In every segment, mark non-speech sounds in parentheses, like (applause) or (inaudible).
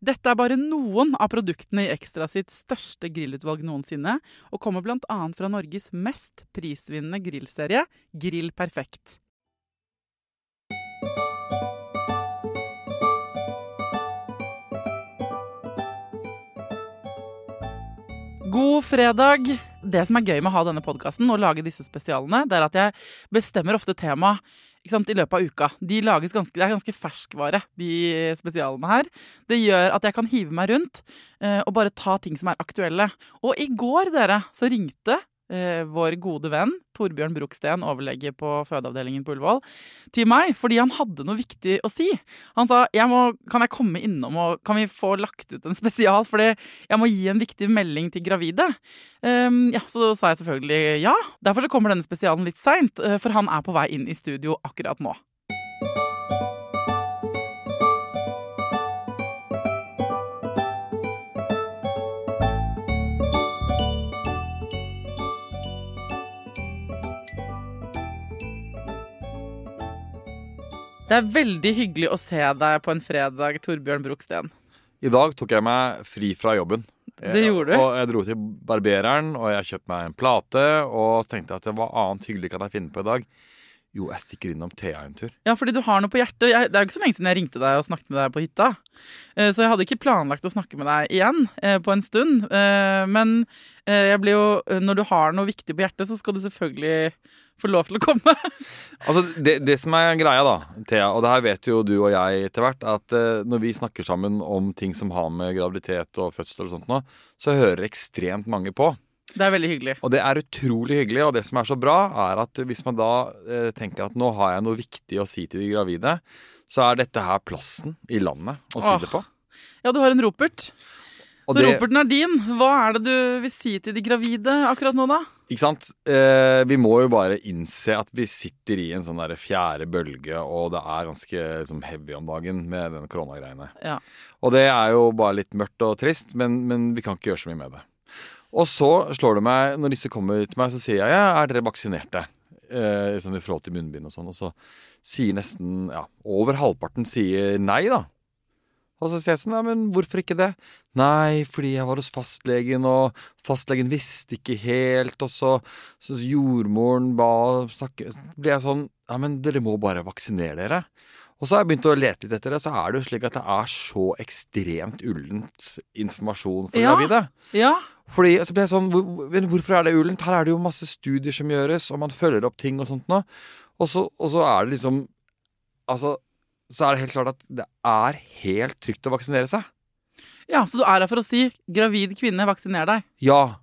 Dette er bare noen av produktene i Ekstra sitt største grillutvalg noensinne, og kommer bl.a. fra Norges mest prisvinnende grillserie, Grill Perfekt. God fredag! Det som er gøy med å ha denne podkasten og lage disse spesialene, det er at jeg bestemmer ofte tema ikke sant, i løpet av uka. De lages ganske, det er ganske ferskvare, de spesialene her. Det gjør at jeg kan hive meg rundt eh, og bare ta ting som er aktuelle. Og i går, dere, så ringte vår gode venn Torbjørn Broksten, overlege på fødeavdelingen på Ullevål, til meg fordi han hadde noe viktig å si. Han sa jeg må, kan jeg komme innom og kan vi få lagt ut en spesial, fordi jeg må gi en viktig melding til gravide. Um, ja, Så sa jeg selvfølgelig ja. Derfor så kommer denne spesialen litt seint, uh, for han er på vei inn i studio akkurat nå. Det er veldig hyggelig å se deg på en fredag, Torbjørn Broksten. I dag tok jeg meg fri fra jobben. Det gjorde du? Og jeg dro til barbereren, og jeg kjøpte meg en plate. Og tenkte at hva annet hyggelig kan jeg finne på i dag? Jo, jeg stikker innom Thea en tur. Ja, fordi du har noe på hjertet. Jeg, det er jo ikke så lenge siden jeg ringte deg og snakket med deg på hytta. Eh, så jeg hadde ikke planlagt å snakke med deg igjen eh, på en stund. Eh, men jeg blir jo Når du har noe viktig på hjertet, så skal du selvfølgelig få lov til å komme. (laughs) altså, det, det, som er greia, da, Thea, og det her vet jo du og jeg etter hvert, at uh, når vi snakker sammen om ting som har med graviditet og fødsel og sånt nå, så hører ekstremt mange på. Det er veldig hyggelig. Og det er utrolig hyggelig. Og det som er så bra, er at hvis man da uh, tenker at nå har jeg noe viktig å si til de gravide, så er dette her plassen i landet å si Åh. det på. Ja, du har en ropert. Så det, Nardin, din. Hva er det du vil si til de gravide akkurat nå, da? Ikke sant. Eh, vi må jo bare innse at vi sitter i en sånn der fjerde bølge, og det er ganske liksom, heavy om dagen med den koronagreiene. Ja. Og det er jo bare litt mørkt og trist, men, men, vi kan ikke gjøre så mye med det. Og så slår det meg, når disse kommer til meg, så sier jeg ja, er dere vaksinerte? Eh, sånn I forhold til munnbind og sånn. Og så sier nesten ja, over halvparten sier nei, da. Og så sier jeg sånn, ja, men hvorfor ikke det? Nei, fordi jeg var hos fastlegen, og fastlegen visste ikke helt, og så, så jordmoren ba snakke Så blir jeg sånn, ja, men dere må bare vaksinere dere. Og så har jeg begynt å lete litt etter det, så er det jo slik at det er så ekstremt ullent informasjon for ja, gravide. Ja. Fordi så ble jeg sånn, hvor, Hvorfor er det ullent? Her er det jo masse studier som gjøres, og man følger opp ting og sånt nå. Og så, og så er det liksom Altså så er det helt klart at det er helt trygt å vaksinere seg. Ja, Så du er her for å si 'gravid kvinne, vaksiner deg'? Ja.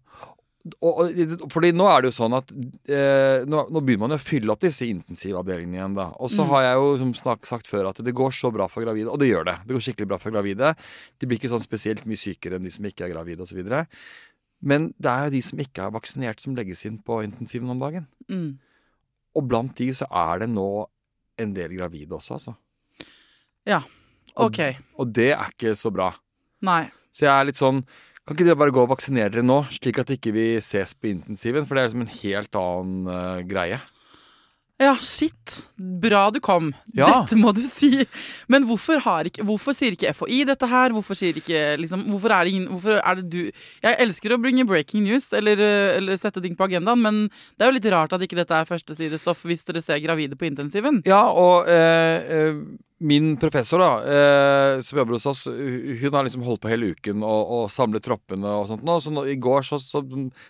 Og, og, fordi nå er det jo sånn at eh, nå, nå, begynner man jo å fylle opp disse intensivavdelingene igjen. da Og så mm. har jeg jo som snak, sagt før at det går så bra for gravide, og det gjør det. Det går skikkelig bra for gravide. De blir ikke sånn spesielt mye sykere enn de som ikke er gravide osv. Men det er jo de som ikke er vaksinert, som legges inn på intensiven om dagen. Mm. Og blant de så er det nå en del gravide også, altså. Ja. OK. Og det er ikke så bra. Nei. Så jeg er litt sånn Kan ikke dere bare gå og vaksinere dere nå, slik at ikke vi ses på intensiven? For det er liksom en helt annen uh, greie. Ja, shit. Bra du kom. Ja. Dette må du si. Men hvorfor, har ikke, hvorfor sier ikke FHI dette her? Hvorfor sier ikke liksom, Hvorfor er det ingen Hvorfor er det du Jeg elsker å bringe breaking news eller, eh, eller sette ting på agendaen, men det er jo litt rart at ikke dette er førstesidestoff hvis dere ser gravide på intensiven. Ja, og eh, eh, min professor, da, eh, som jobber hos oss, hun har liksom holdt på hele uken og, og samlet troppene og sånt. Nå. Så nå, i går så, så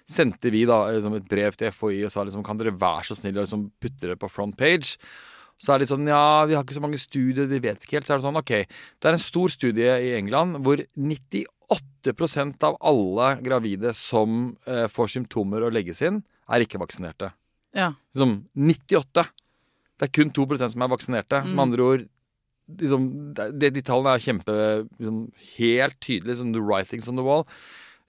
sendte vi da liksom et brev til FHI og sa liksom kan dere være så snill å liksom putte det på front page. Så er det litt sånn ja, vi har ikke så mange studier, de vet ikke helt. Så er det sånn ok, det er en stor studie i England hvor 98% av alle gravide som eh, får symptomer og legges inn, er ikke vaksinerte. Ja. Liksom 98. Det er kun 2% som er vaksinerte. Mm. Som andre ord liksom, det, De tallene er kjempe liksom, Helt tydelige. Liksom, the writings on the wall.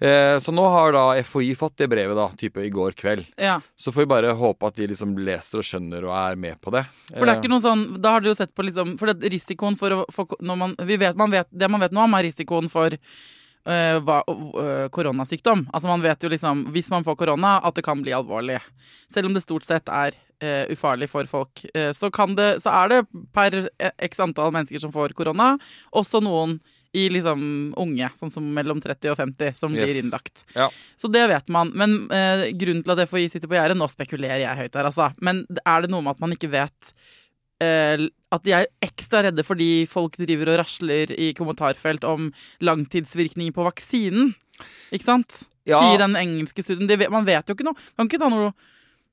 Eh, så nå har da FHI fått det brevet da, type i går kveld. ja. Så får vi bare håpe at de liksom leser og skjønner og er med på det. For det er ikke noe sånn Da har dere jo sett på liksom For det, risikoen for å for, når man, vi vet, man vet, Det man vet nå om, er risikoen for øh, hva, uh, koronasykdom. Altså Man vet jo liksom Hvis man får korona, at det kan bli alvorlig. Selv om det stort sett er uh, ufarlig for folk. så, kan det, så er det per x antall mennesker som får korona, også noen i liksom unge, sånn som mellom 30 og 50, som Yes. blir innlagt. Ja. Så det vet man. Men grunnen til at FHI sitter på gjerdet Nå spekulerer jeg høyt her, altså. Men er det noe med at man ikke vet At de er ekstra redde fordi folk driver og rasler i kommentarfelt om langtidsvirkninger på vaksinen? Ikke sant? Ja. Sier den engelske studien. Det vet, man vet jo ikke noe. Kan ikke ta noe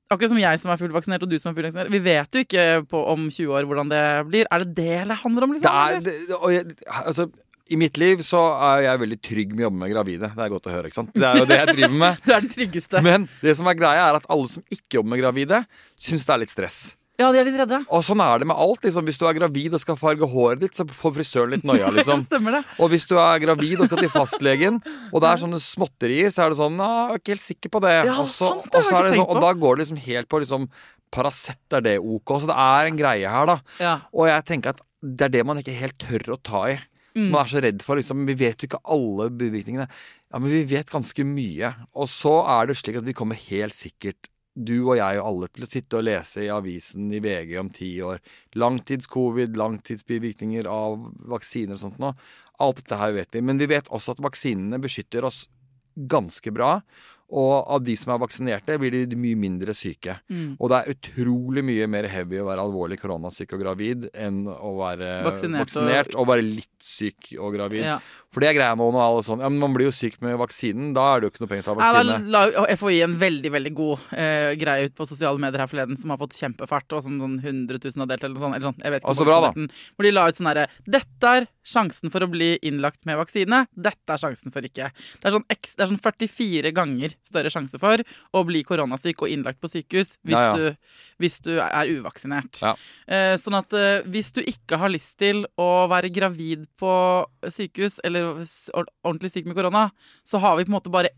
Akkurat som jeg som er fullvaksinert, og du som er fullvaksinert. Vi vet jo ikke på, om 20 år hvordan det blir. Er det det det handler om? Det liksom? er, det, jeg, altså, I mitt liv så er jeg veldig trygg med å jobbe med gravide. Det er godt å høre. ikke sant? Det er jo det jeg driver med. (laughs) Du er den tryggeste. Men det som er greia er at alle som ikke jobber med gravide, syns det er litt stress. Ja, de er litt redde. Og sånn er det med alt. liksom. Hvis du er gravid og skal farge håret ditt, så får frisøren litt noia. (laughs) liksom. Stemmer det. Og hvis du er gravid og skal til fastlegen, og det er sånne småtterier, så er det sånn «Ah, Jeg er ikke helt sikker på det. Ja, og, så, sant, det har og, så det sånn, og da går det liksom helt på liksom Paracet er det ok. Så det er en greie her, da. Ja. Og jeg tenker at det er det man ikke helt tør å ta i. Mm. Man er så redd for liksom, Vi vet jo ikke alle bivirkningene. Ja, men vi vet ganske mye. Og så er det slik at vi kommer helt sikkert du og jeg og alle til å sitte og lese i avisen i VG om ti år. Langtids-covid, langtidsbivirkninger av vaksiner og sånt nå. Alt dette her vet vi. Men vi vet også at vaksinene beskytter oss ganske bra. Og av de som er vaksinerte, blir de mye mindre syke. Mm. Og det er utrolig mye mer heavy å være alvorlig koronasyk og gravid enn å være Vaksinert vaksinert, og- og, være litt syk og gravid. Ja. For det er greia nå alle sånn Ja, men man blir jo syk med vaksinen. Da er det jo ikke noe penger til å ta vaksine. Jeg la FHI en veldig veldig god eh, greie ut på sosiale medier her forleden som har fått kjempefart, og som sånn 100 000 har delt, eller sånt. Eller sånn, jeg vet ikke Å, så hvor mange bra, da. Hvor de la ut sånn herre Dette er sjansen for å bli innlagt med vaksine. Dette er sjansen for ikke. Det er sånn, det er sånn 44 ganger større sjanse for å bli koronasyk og innlagt på sykehus hvis, Ja, ja. Du, hvis du er uvaksinert. Ja. Eh, sånn at eh, hvis du ikke har lyst til å være gravid på sykehus, eller ordentlig syk med korona, så har vi på en måte bare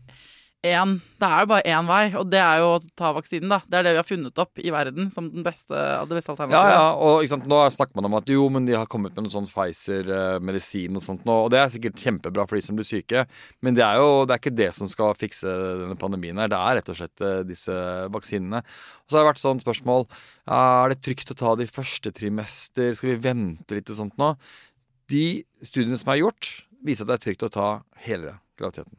én Det er jo bare én vei, og det er jo å ta vaksinen, da. Det er det vi har funnet opp i verden som den beste, det beste alternativet. ja, ja, og ikke sant, Nå snakker man om at jo, men de har kommet med noe sånn Pfizer-medisin og sånt nå, og det er sikkert kjempebra for de som blir syke, men det er jo det er ikke det som skal fikse denne pandemien her. Det er rett og slett eh, disse vaksinene. Og så har det vært sånn spørsmål Er det trygt å ta det i første trimester? Skal vi vente litt og sånt nå? De studiene som er gjort, viser at det er trygt å ta hele graviditeten.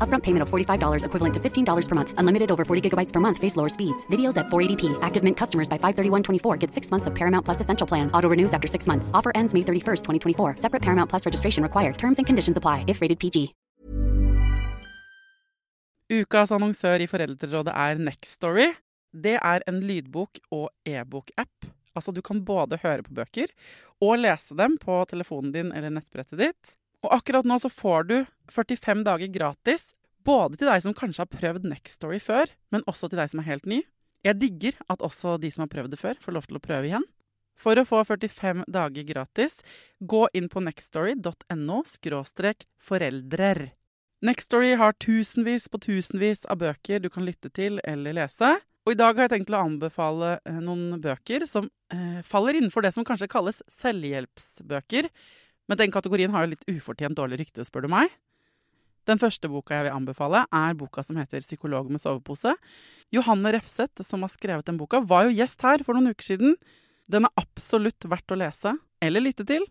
Upfront payment of $45 equivalent to $15 per month. Unlimited over 40 gigabytes per month. Face lower speeds. Videos at 480p. Active Mint customers by 531.24 get six months of Paramount Plus Essential Plan. Auto renews after six months. Offer ends May 31st, 2024. Separate Paramount Plus registration required. Terms and conditions apply if rated PG. Ukas annonsør i Foreldrerådet er Nextory. Det er en lydbok- og e-bok-app. Altså, du kan både høre på bøker og lese dem på telefonen din eller nettbrettet ditt. Og akkurat nå så får du 45 dager gratis, både til deg som kanskje har prøvd Nextory før, men også til deg som er helt ny. Jeg digger at også de som har prøvd det før, får lov til å prøve igjen. For å få 45 dager gratis, gå inn på nextstory.no foreldrer. Nextory har tusenvis på tusenvis av bøker du kan lytte til eller lese. Og i dag har jeg tenkt å anbefale eh, noen bøker som eh, faller innenfor det som kanskje kalles selvhjelpsbøker. Men den kategorien har jo litt ufortjent dårlig rykte, spør du meg. Den første boka jeg vil anbefale, er boka som heter 'Psykolog med sovepose'. Johanne Refseth, som har skrevet den boka, var jo gjest her for noen uker siden. Den er absolutt verdt å lese eller lytte til.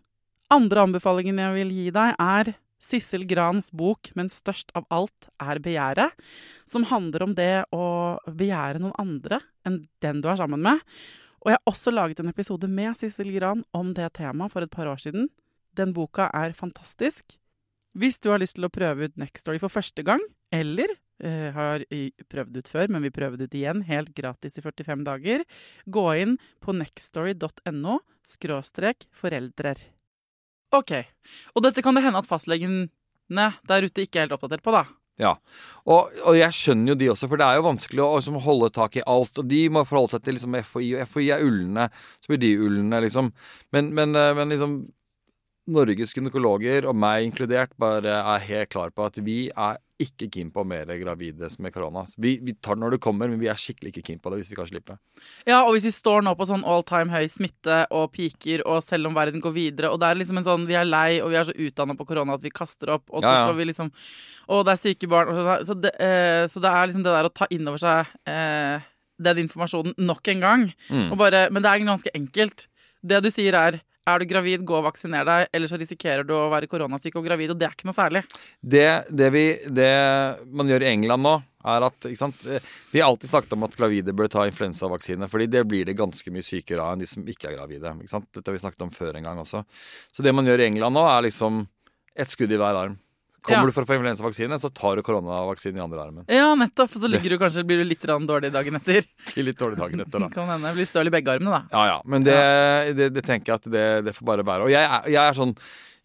Andre anbefalingen jeg vil gi deg, er Sissel Grans bok 'Men størst av alt er begjæret', som handler om det å begjære noen andre enn den du er sammen med. Og jeg har også laget en episode med Sissel Gran om det temaet for et par år siden. Den boka er fantastisk. Hvis du har lyst til å prøve ut Next Story for første gang, eller eh, har prøvd ut før, men vi prøver det ut igjen helt gratis i 45 dager, gå inn på nextstory.no skråstrek foreldrer. Ok, og dette kan det hende at fastlegene der ute ikke er helt oppdatert på, da. Ja, og, og jeg skjønner jo de også, for det er jo vanskelig å liksom, holde tak i alt. Og de må forholde seg til liksom, FHI, og FHI er ulne, så blir de ulne, liksom. Men, men, eh, men liksom Norges gynekologer, og meg inkludert, bare er helt klar på at vi er ikke keen på mer gravide med korona. Vi, vi tar det når det kommer, men vi er skikkelig ikke keen på det hvis vi kan slippe. Ja, og hvis vi står nå på sånn all time høy smitte og piker, og selv om verden går videre, og det er liksom en sånn Vi er lei, og vi er så utdanna på korona at vi kaster opp, og så Ja, ja. skal vi liksom Og det er syke barn, og så, så, det, eh, så det er liksom det der å ta inn over seg eh, den informasjonen nok en gang. Mm. Og bare, men det er ganske enkelt. Det du sier er er du gravid, gå og vaksiner deg, eller så risikerer du å være koronasyk og gravid, og det er ikke noe særlig. Det, det, vi, det man gjør i England nå, er at sant? Vi har alltid snakket om at gravide bør ta influensavaksine, fordi det blir det ganske mye sykere av enn de som ikke er gravide. Ikke? Dette har vi snakket om før en gang også. Så det man gjør i England nå, er liksom ett skudd i hver arm. Kommer Ja. du for å få influensavaksine, så tar du koronavaksine i andre armen. Ja, nettopp. Så ligger du kanskje, blir du litt dårlig dagen etter. (laughs) I litt dårlig dagen etter, da. (laughs) Kan hende blir støl i begge armene, da. Ja, ja. Men det, det, det tenker jeg at det, det får bare være. Og jeg er, jeg er sånn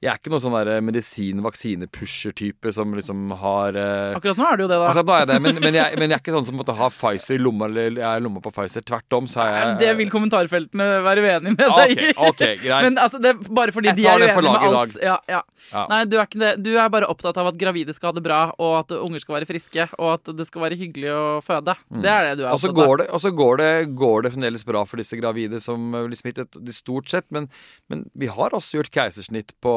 Jeg er ikke noen sånn medisin-vaksine-pusher-type som liksom har eh, Akkurat nå er du jo det, da. Akkurat nå er jeg det, men, men, jeg, men jeg er ikke sånn som måtte ha Pfizer i lomma, eller jeg er i lomma på Pfizer. Tvert om, så er jeg Det vil kommentarfeltene være uenige med Ok, deg i. ok, greit. Men altså, det er bare fordi Jeg de tar er det for uenige med laget i alt. Ja, ja. Ja. Nei, du er ikke det. Du er bare opptatt av at gravide skal ha det bra, og at unger skal være friske, og at det skal være hyggelig å føde. Det er det du er Og så opptatt av. går det, og så går det, går det fremdeles bra for disse gravide som blir smittet, de stort sett. Men, men vi har også gjort keisersnitt på,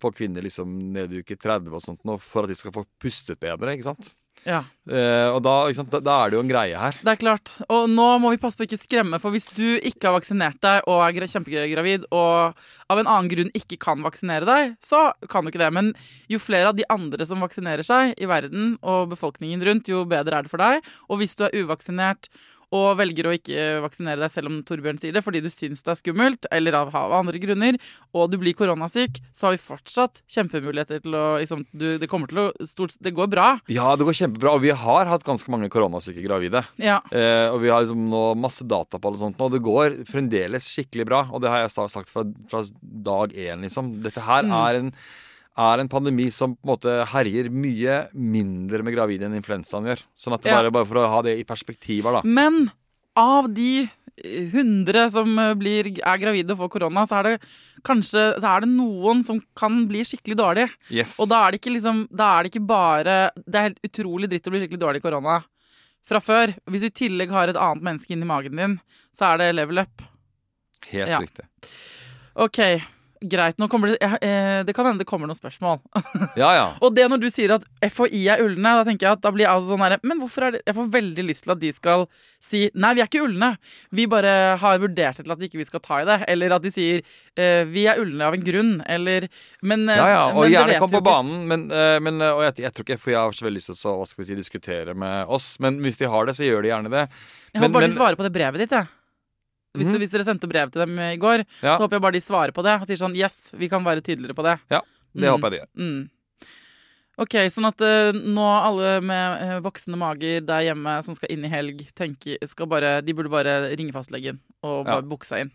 på kvinner liksom nede i uke 30 og sånt nå, for at de skal få pustet bedre. ikke sant? Ja, Uh, og da, ikke sant? Da, da er det jo en greie her. det er klart. Og nå må vi passe på å ikke skremme, for hvis du ikke har vaksinert deg og er kjempegravid, og av en annen grunn ikke kan vaksinere deg, så kan du ikke det. Men jo flere av de andre som vaksinerer seg i verden, og befolkningen rundt, jo bedre er det for deg. Og hvis du er uvaksinert og velger å ikke vaksinere deg selv om Torbjørn sier det, fordi du syns det er skummelt, eller av, av andre grunner, og du blir koronasyk, så har vi fortsatt kjempemuligheter til å liksom, du, Det kommer til å stort, Det går bra. Ja, det går kjempebra. Og vi har hatt ganske mange koronasyke gravide. Ja. Eh, og vi har liksom nå masse data på alt sånt nå. Det går fremdeles skikkelig bra. Og det har jeg sagt fra, fra dag én, liksom. Dette her Mm. er, en, er en pandemi som på en måte herjer mye mindre med gravide enn influensaen gjør. Sånn at det bare, bare for å ha det i perspektiver, da. Men av de eh, 100 som eh, blir, er gravide og får korona, så er det kanskje så er det noen som kan bli skikkelig dårlig. Yes. Og da er liksom Da er det ikke bare Det er helt utrolig dritt å bli skikkelig dårlig i korona fra før. Hvis du i tillegg har et annet menneske inni magen din, så er det level up. Helt ja. riktig. OK. Greit, nå kommer det eh, Det kan hende det kommer noen spørsmål. (laughs) Ja, ja. Og det når du sier at FHI er ulne, da tenker jeg at da blir jeg altså sånn herre Men hvorfor er det Jeg får veldig lyst til at de skal si Nei, vi er ikke ulne. Vi bare har vurdert det til at ikke vi skal ta i det. Eller at de sier eh, Vi er ulne av en grunn. Eller Men, eh, Ja, ja, og gjerne kom på banen. Men, eh, men, eh, og jeg, jeg tror ikke FHI har så veldig lyst til å hva skal vi si, diskutere med oss. Men hvis de har det, så gjør de gjerne det. Jeg håper bare men- de svarer på det brevet ditt, jeg. Hvis, mm. hvis dere sendte brev til dem i går, Ja. så håper jeg bare de svarer på det. Og sier sånn Yes, vi kan være tydeligere på det. Ja, det Mm. håper jeg de gjør. Mm. Ok, sånn at uh, nå alle med uh, voksne mager der hjemme som skal inn i helg, tenker, skal bare, de burde bare ringe fastlegen og Ja. bare booke seg inn.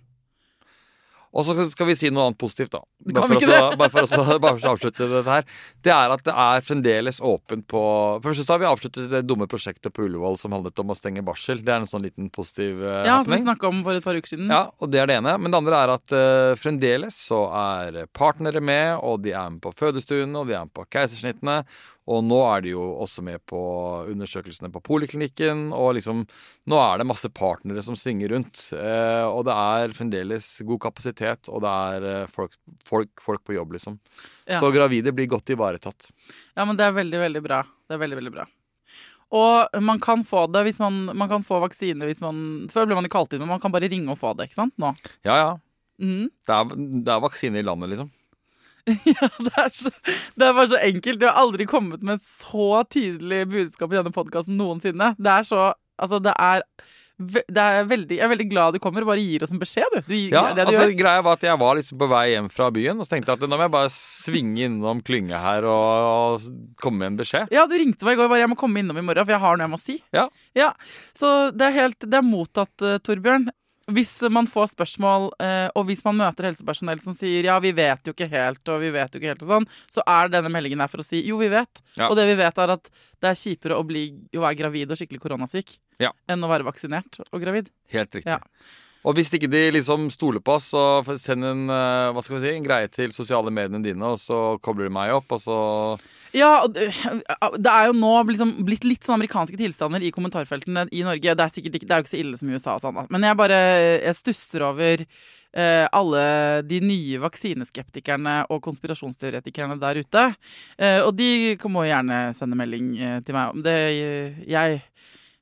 Og så skal vi si noe annet positivt, da. Bare for, også, bare for også, bare for å avslutte dette her. Det er at det er fremdeles åpent på Først så har vi avsluttet det dumme prosjektet på Ullevål som handlet om å stenge barsel. Det er en sånn liten positiv uh, Ja, som vi snakka om for et par uker siden. Ja, og det er det ene. Men det andre er at uh, fremdeles så er partnere med, og de er med på fødestuene, og de er med på keisersnittene. Og nå er de jo også med på undersøkelsene på poliklinikken, og liksom Nå er det masse partnere som svinger rundt. eh, og det er fremdeles god kapasitet, og det er eh, folk, folk, folk på jobb, liksom. Ja. Så gravide blir godt ivaretatt. Ja, men det er veldig, veldig bra. Det er veldig, veldig bra. Og man kan få det hvis man, man kan få vaksine hvis man Før ble man jo kalt inn, men man kan bare ringe og få det, ikke sant? Nå. Ja, ja. Mm. Det er, det er vaksine i landet, liksom. (laughs) Ja, det er, så, det er bare så enkelt. Du har aldri kommet med et så tydelig budskap i denne podkasten noensinne. Det er så Altså, det er, det er veldig, Jeg er veldig glad du kommer og bare gir oss en beskjed, du. du Ja, det du altså gjør. Greia var at jeg var liksom på vei hjem fra byen, og så tenkte jeg at nå må jeg bare svinge innom klynge her og, og komme med en beskjed. Ja, du ringte meg i går bare jeg må komme innom i morgen, for jeg har noe jeg må si. Ja. ja. Så det er helt Det er mottatt, eh, Torbjørn. Hvis man får spørsmål, eh, og hvis man møter helsepersonell som sier ja, vi vet jo ikke helt, og vi vet jo ikke helt og sånn, så er denne meldingen her for å si jo, vi vet. Ja. Og det vi vet, er at det er kjipere å, bli, å være gravid og skikkelig koronasyk Ja. enn å være vaksinert og gravid. Helt riktig. Ja. Og hvis ikke de liksom stoler på oss, så send en, eh, hva skal vi si, en greie til sosiale mediene dine, og så kobler de meg opp, og så Ja, (laughs) det er jo nå liksom blitt litt sånn amerikanske tilstander i kommentarfeltene i Norge. Det er sikkert ikke, det er jo ikke så ille som i USA og sånn. Men jeg bare jeg stusser over eh, alle de nye vaksineskeptikerne og konspirasjonsteoretikerne der ute. Eh, og de må gjerne sende melding eh, til meg om det. Jeg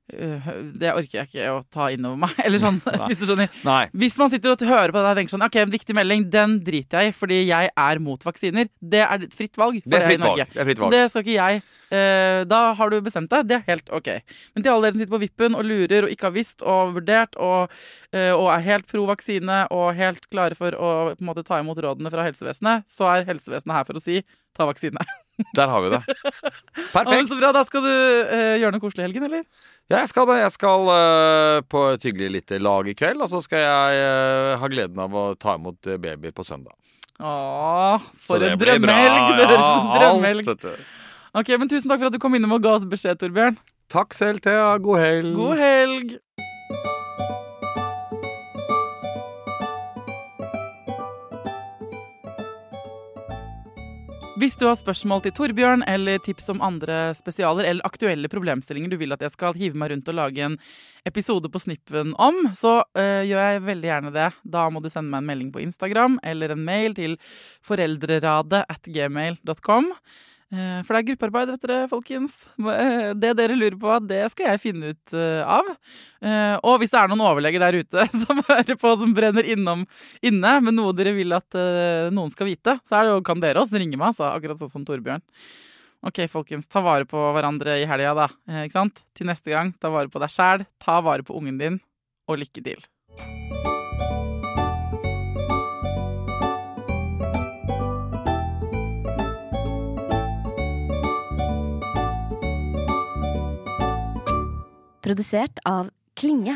Det orker jeg ikke å ta inn over meg. (laughs) Eller sånn, hvis du skjønner. Nei. Hvis man sitter og hører på det og tenker sånn Ok, en viktig melding, den driter jeg i, fordi jeg er mot vaksiner. Det er et fritt valg for Det er fritt i Norge. valg. Det er fritt Så det skal ikke jeg. Eh, da har du bestemt deg. Det er helt ok. Men til alle dere som sitter på vippen og lurer og ikke har visst og vurdert og, eh, og er helt pro vaksine og helt klare for å på en måte ta imot rådene fra helsevesenet, så er helsevesenet her for å si ta vaksine. (laughs) Der har vi det. (laughs) Å, Perfekt. så bra, Da skal du eh, gjøre noe koselig i helgen, eller? Ja, jeg skal det. Jeg skal eh, på et hyggelig lite lag i kveld, og så skal jeg eh, ha gleden av å ta imot eh, babyer på søndag. Åh, Så for det en blir bra. drømmehelg! Det høres ut som drømmehelg. alt, vet du. Ok, men Tusen takk for at du kom innom og ga oss beskjed, Torbjørn. Takk selv, Thea. God helg. God helg! Hvis du har spørsmål til Torbjørn eller tips om andre spesialer eller aktuelle problemstillinger du vil at jeg skal hive meg rundt og lage en episode på Snippen om, så øh, gjør jeg veldig gjerne det. Da må du sende meg en melding på Instagram eller en mail til foreldreradet at gmail.com. Eh, For det er gruppearbeid, vet dere, folkens. Eh, Det dere lurer på, det skal jeg finne ut eh, av. Og hvis det er noen overleger der ute (laughs) som hører på, som brenner innom inne med noe dere vil at noen skal vite, så jo, kan dere også ringe meg, altså, akkurat sånn som Torbjørn. Ok, folkens, ta vare på hverandre i helga, da. Ikke sant? Til neste gang, ta vare på deg sjæl, ta vare på ungen din, og lykke til. Produsert av Klinge.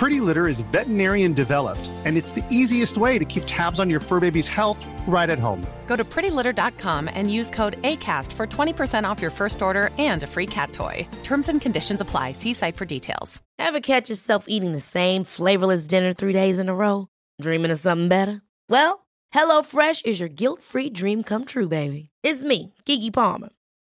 Pretty Litter is veterinarian developed, and it's the easiest way to keep tabs on your fur baby's health right at home. Go to prettylitter.com and use code ACAST for 20% off your first order and a free cat toy. Terms and conditions apply. See site for details. Ever catch yourself eating the same flavorless dinner three days in a row? Dreaming of something better? Well, HelloFresh is your guilt-free dream come true, baby. It's me, Kiki Palmer.